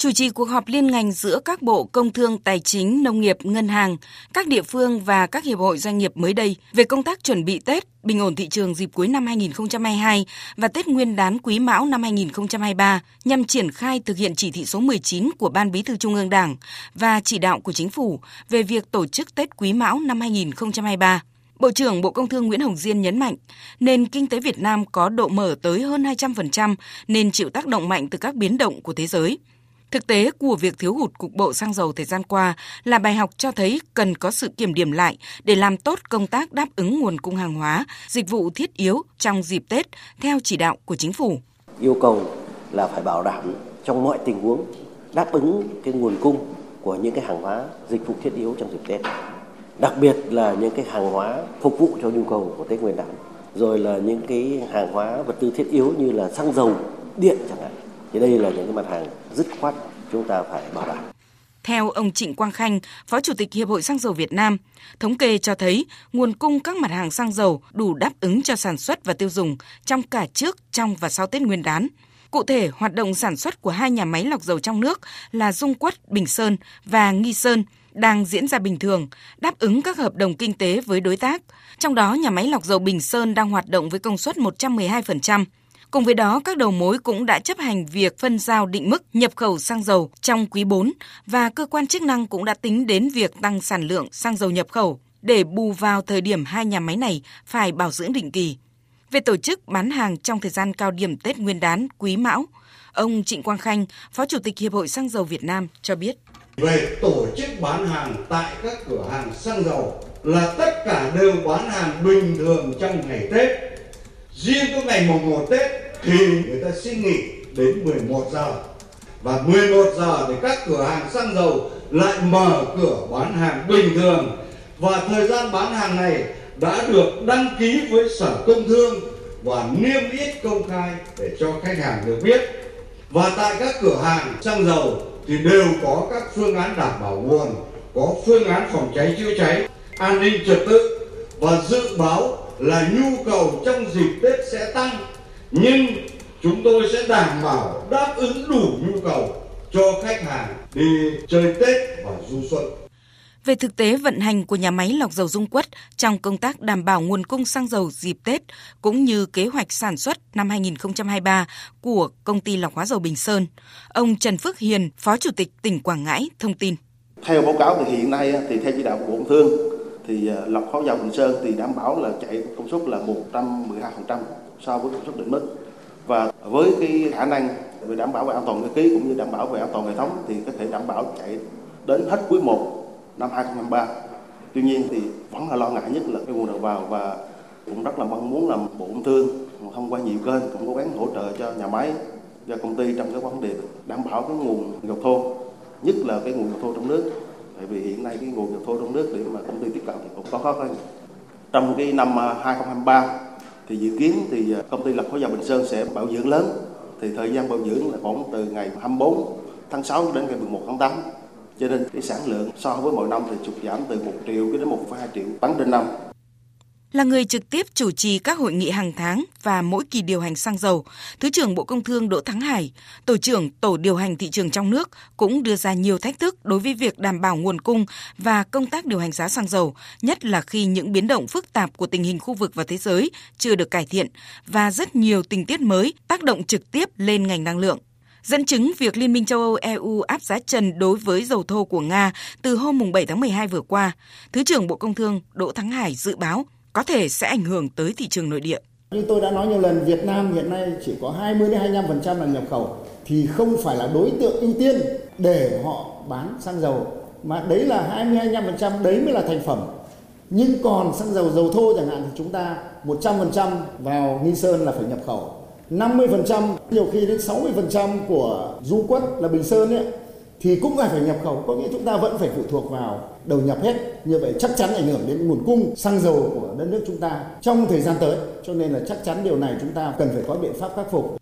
chủ trì cuộc họp liên ngành giữa các bộ công thương, tài chính, nông nghiệp, ngân hàng, các địa phương và các hiệp hội doanh nghiệp mới đây về công tác chuẩn bị Tết, bình ổn thị trường dịp cuối năm 2022 và Tết Nguyên đán Quý Mão năm 2023 nhằm triển khai thực hiện chỉ thị số 19 của Ban Bí thư Trung ương Đảng và chỉ đạo của Chính phủ về việc tổ chức Tết Quý Mão năm 2023. Bộ trưởng Bộ Công Thương Nguyễn Hồng Diên nhấn mạnh, nền kinh tế Việt Nam có độ mở tới hơn 200% nên chịu tác động mạnh từ các biến động của thế giới. Thực tế của việc thiếu hụt cục bộ xăng dầu thời gian qua là bài học cho thấy cần có sự kiểm điểm lại để làm tốt công tác đáp ứng nguồn cung hàng hóa, dịch vụ thiết yếu trong dịp Tết theo chỉ đạo của chính phủ. Yêu cầu là phải bảo đảm trong mọi tình huống đáp ứng cái nguồn cung của những cái hàng hóa dịch vụ thiết yếu trong dịp Tết. Đặc biệt là những cái hàng hóa phục vụ cho nhu cầu của Tết Nguyên đán, rồi là những cái hàng hóa vật tư thiết yếu như là xăng dầu, điện chẳng hạn thì đây là những cái mặt hàng dứt khoát chúng ta phải bảo đảm. Theo ông Trịnh Quang Khanh, Phó Chủ tịch Hiệp hội Xăng dầu Việt Nam, thống kê cho thấy nguồn cung các mặt hàng xăng dầu đủ đáp ứng cho sản xuất và tiêu dùng trong cả trước, trong và sau Tết Nguyên đán. Cụ thể, hoạt động sản xuất của hai nhà máy lọc dầu trong nước là Dung Quất, Bình Sơn và Nghi Sơn đang diễn ra bình thường, đáp ứng các hợp đồng kinh tế với đối tác. Trong đó, nhà máy lọc dầu Bình Sơn đang hoạt động với công suất 112%, Cùng với đó, các đầu mối cũng đã chấp hành việc phân giao định mức nhập khẩu xăng dầu trong quý 4 và cơ quan chức năng cũng đã tính đến việc tăng sản lượng xăng dầu nhập khẩu để bù vào thời điểm hai nhà máy này phải bảo dưỡng định kỳ. Về tổ chức bán hàng trong thời gian cao điểm Tết Nguyên đán Quý Mão, ông Trịnh Quang Khanh, Phó Chủ tịch Hiệp hội Xăng dầu Việt Nam cho biết. Về tổ chức bán hàng tại các cửa hàng xăng dầu là tất cả đều bán hàng bình thường trong ngày Tết. Riêng có ngày mùng 1 Tết thì người ta xin nghỉ đến 11 giờ và 11 giờ thì các cửa hàng xăng dầu lại mở cửa bán hàng bình thường. Và thời gian bán hàng này đã được đăng ký với sở công thương và niêm yết công khai để cho khách hàng được biết. Và tại các cửa hàng xăng dầu thì đều có các phương án đảm bảo nguồn, có phương án phòng cháy chữa cháy, an ninh trật tự và dự báo là nhu cầu trong dịp tết sẽ tăng nhưng chúng tôi sẽ đảm bảo đáp ứng đủ nhu cầu cho khách hàng đi chơi Tết và du xuân. Về thực tế vận hành của nhà máy lọc dầu Dung Quất trong công tác đảm bảo nguồn cung xăng dầu dịp Tết cũng như kế hoạch sản xuất năm 2023 của công ty lọc hóa dầu Bình Sơn, ông Trần Phước Hiền, Phó Chủ tịch tỉnh Quảng Ngãi thông tin. Theo báo cáo thì hiện nay thì theo chỉ đạo của Bộ Công Thương thì ờ, lọc hóa dầu Bình Sơn thì đảm bảo là chạy công suất là 112% so với công suất định mức. Và với cái khả năng về đảm bảo về an toàn cơ khí cũng như đảm bảo về an toàn hệ thống thì có thể đảm bảo chạy đến hết quý 1 năm 2023. Tuy nhiên thì vẫn là lo ngại nhất là cái nguồn đầu vào và cũng rất là mong muốn là Bộ Công Thương thông qua nhiều kênh cũng cố gắng hỗ trợ cho nhà máy, cho công ty trong cái vấn đề đảm bảo cái nguồn dầu thô, nhất là cái nguồn dầu thô trong nước. Tại vì hiện nay cái nguồn dầu thô trong nước để mà công ty tiếp cận thì cũng có khó khăn. Trong cái năm à, 2023 thì dự kiến thì à, công ty lọc hóa dầu Bình Sơn sẽ bảo dưỡng lớn. Thì thời gian bảo dưỡng là khoảng từ ngày 24 tháng 6 đến ngày 11 tháng 8 cho nên cái sản lượng so với mọi năm thì sụt giảm từ 1 triệu đến 1,2 triệu tấn trên năm là người trực tiếp chủ trì các hội nghị hàng tháng và mỗi kỳ điều hành xăng dầu, Thứ trưởng Bộ Công Thương Đỗ Thắng Hải, Tổ trưởng Tổ điều hành thị trường trong nước cũng đưa ra nhiều thách thức đối với việc đảm bảo nguồn cung và công tác điều hành giá xăng dầu, nhất là khi những biến động phức tạp của tình hình khu vực và thế giới chưa được cải thiện và rất nhiều tình tiết mới tác động trực tiếp lên ngành năng lượng. Dẫn chứng việc Liên minh châu Âu EU áp giá trần đối với dầu thô của Nga từ hôm 7 tháng 12 vừa qua, Thứ trưởng Bộ Công Thương Đỗ Thắng Hải dự báo có thể sẽ ảnh hưởng tới thị trường nội địa. Như tôi đã nói nhiều lần, Việt Nam hiện nay chỉ có 20 đến 25% là nhập khẩu thì không phải là đối tượng ưu tiên để họ bán xăng dầu mà đấy là 20 25% đấy mới là thành phẩm. Nhưng còn xăng dầu dầu thô chẳng hạn thì chúng ta 100% vào Nghi Sơn là phải nhập khẩu. 50% nhiều khi đến 60% của du quất là Bình Sơn ấy thì cũng là phải nhập khẩu, có nghĩa chúng ta vẫn phải phụ thuộc vào đầu nhập hết. Như vậy chắc chắn ảnh hưởng đến nguồn cung, xăng dầu của đất nước chúng ta trong thời gian tới. Cho nên là chắc chắn điều này chúng ta cần phải có biện pháp khắc phục.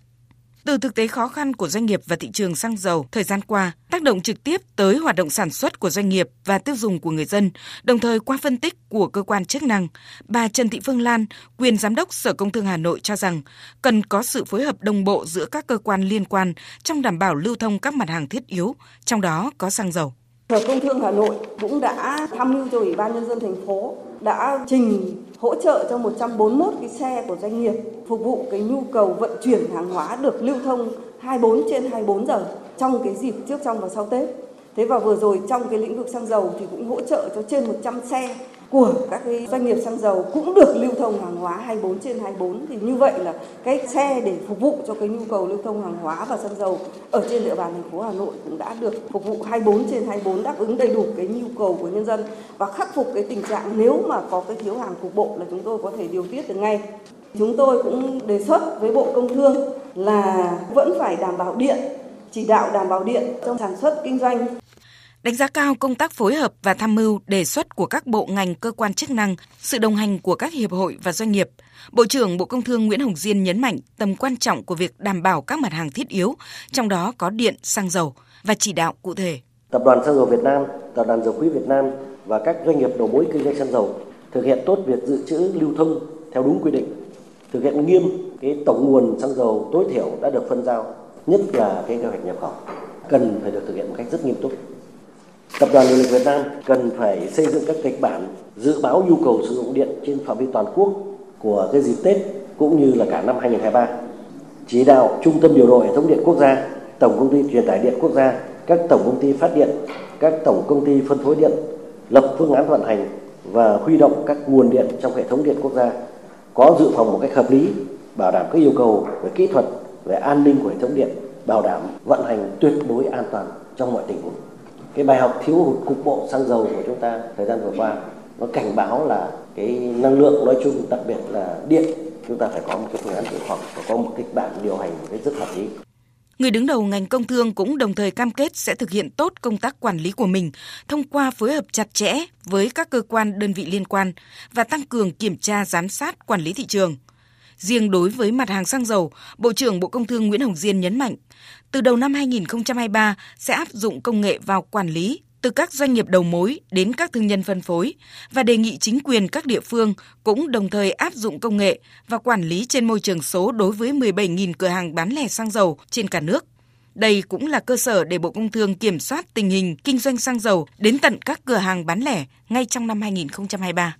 Từ thực tế khó khăn của doanh nghiệp và thị trường xăng dầu thời gian qua, tác động trực tiếp tới hoạt động sản xuất của doanh nghiệp và tiêu dùng của người dân, đồng thời qua phân tích của cơ quan chức năng, bà Trần Thị Phương Lan, quyền giám đốc Sở Công Thương Hà Nội cho rằng cần có sự phối hợp đồng bộ giữa các cơ quan liên quan trong đảm bảo lưu thông các mặt hàng thiết yếu, trong đó có xăng dầu. Sở Công Thương Hà Nội cũng đã tham mưu cho Ủy ban nhân dân thành phố đã trình hỗ trợ cho 141 cái xe của doanh nghiệp phục vụ cái nhu cầu vận chuyển hàng hóa được lưu thông 24 trên 24 giờ trong cái dịp trước trong và sau Tết. Thế và vừa rồi trong cái lĩnh vực xăng dầu thì cũng hỗ trợ cho trên 100 xe của các cái doanh nghiệp xăng dầu cũng được lưu thông hàng hóa 24 trên 24 thì như vậy là cái xe để phục vụ cho cái nhu cầu lưu thông hàng hóa và xăng dầu ở trên địa bàn thành phố Hà Nội cũng đã được phục vụ 24 trên 24 đáp ứng đầy đủ cái nhu cầu của nhân dân và khắc phục cái tình trạng nếu mà có cái thiếu hàng cục bộ là chúng tôi có thể điều tiết được ngay. Chúng tôi cũng đề xuất với Bộ Công Thương là vẫn phải đảm bảo điện, chỉ đạo đảm bảo điện trong sản xuất kinh doanh đánh giá cao công tác phối hợp và tham mưu đề xuất của các bộ ngành cơ quan chức năng, sự đồng hành của các hiệp hội và doanh nghiệp. Bộ trưởng Bộ Công Thương Nguyễn Hồng Diên nhấn mạnh tầm quan trọng của việc đảm bảo các mặt hàng thiết yếu, trong đó có điện, xăng dầu và chỉ đạo cụ thể. Tập đoàn xăng dầu Việt Nam, Tập đoàn dầu khí Việt Nam và các doanh nghiệp đầu mối kinh doanh xăng dầu thực hiện tốt việc dự trữ lưu thông theo đúng quy định, thực hiện nghiêm cái tổng nguồn xăng dầu tối thiểu đã được phân giao, nhất là cái kế hoạch nhập khẩu cần phải được thực hiện một cách rất nghiêm túc Tập đoàn Điện lực Việt Nam cần phải xây dựng các kịch bản dự báo nhu cầu sử dụng điện trên phạm vi toàn quốc của cái dịp Tết cũng như là cả năm 2023. Chỉ đạo Trung tâm điều độ hệ thống điện quốc gia, Tổng công ty truyền tải điện quốc gia, các tổng công ty phát điện, các tổng công ty phân phối điện lập phương án vận hành và huy động các nguồn điện trong hệ thống điện quốc gia có dự phòng một cách hợp lý, bảo đảm các yêu cầu về kỹ thuật, về an ninh của hệ thống điện, bảo đảm vận hành tuyệt đối an toàn trong mọi tình huống cái bài học thiếu hụt cục bộ xăng dầu của chúng ta thời gian vừa qua, nó cảnh báo là cái năng lượng nói chung, đặc biệt là điện, chúng ta phải có một cái phương án dự phòng và có một kịch bản điều hành cái rất hợp lý Người đứng đầu ngành công thương cũng đồng thời cam kết sẽ thực hiện tốt công tác quản lý của mình thông qua phối hợp chặt chẽ với các cơ quan đơn vị liên quan và tăng cường kiểm tra giám sát quản lý thị trường. Riêng đối với mặt hàng xăng dầu, Bộ trưởng Bộ Công Thương Nguyễn Hồng Diên nhấn mạnh, từ đầu năm 2023 sẽ áp dụng công nghệ vào quản lý từ các doanh nghiệp đầu mối đến các thương nhân phân phối và đề nghị chính quyền các địa phương cũng đồng thời áp dụng công nghệ và quản lý trên môi trường số đối với 17.000 cửa hàng bán lẻ xăng dầu trên cả nước. Đây cũng là cơ sở để Bộ Công Thương kiểm soát tình hình kinh doanh xăng dầu đến tận các cửa hàng bán lẻ ngay trong năm 2023.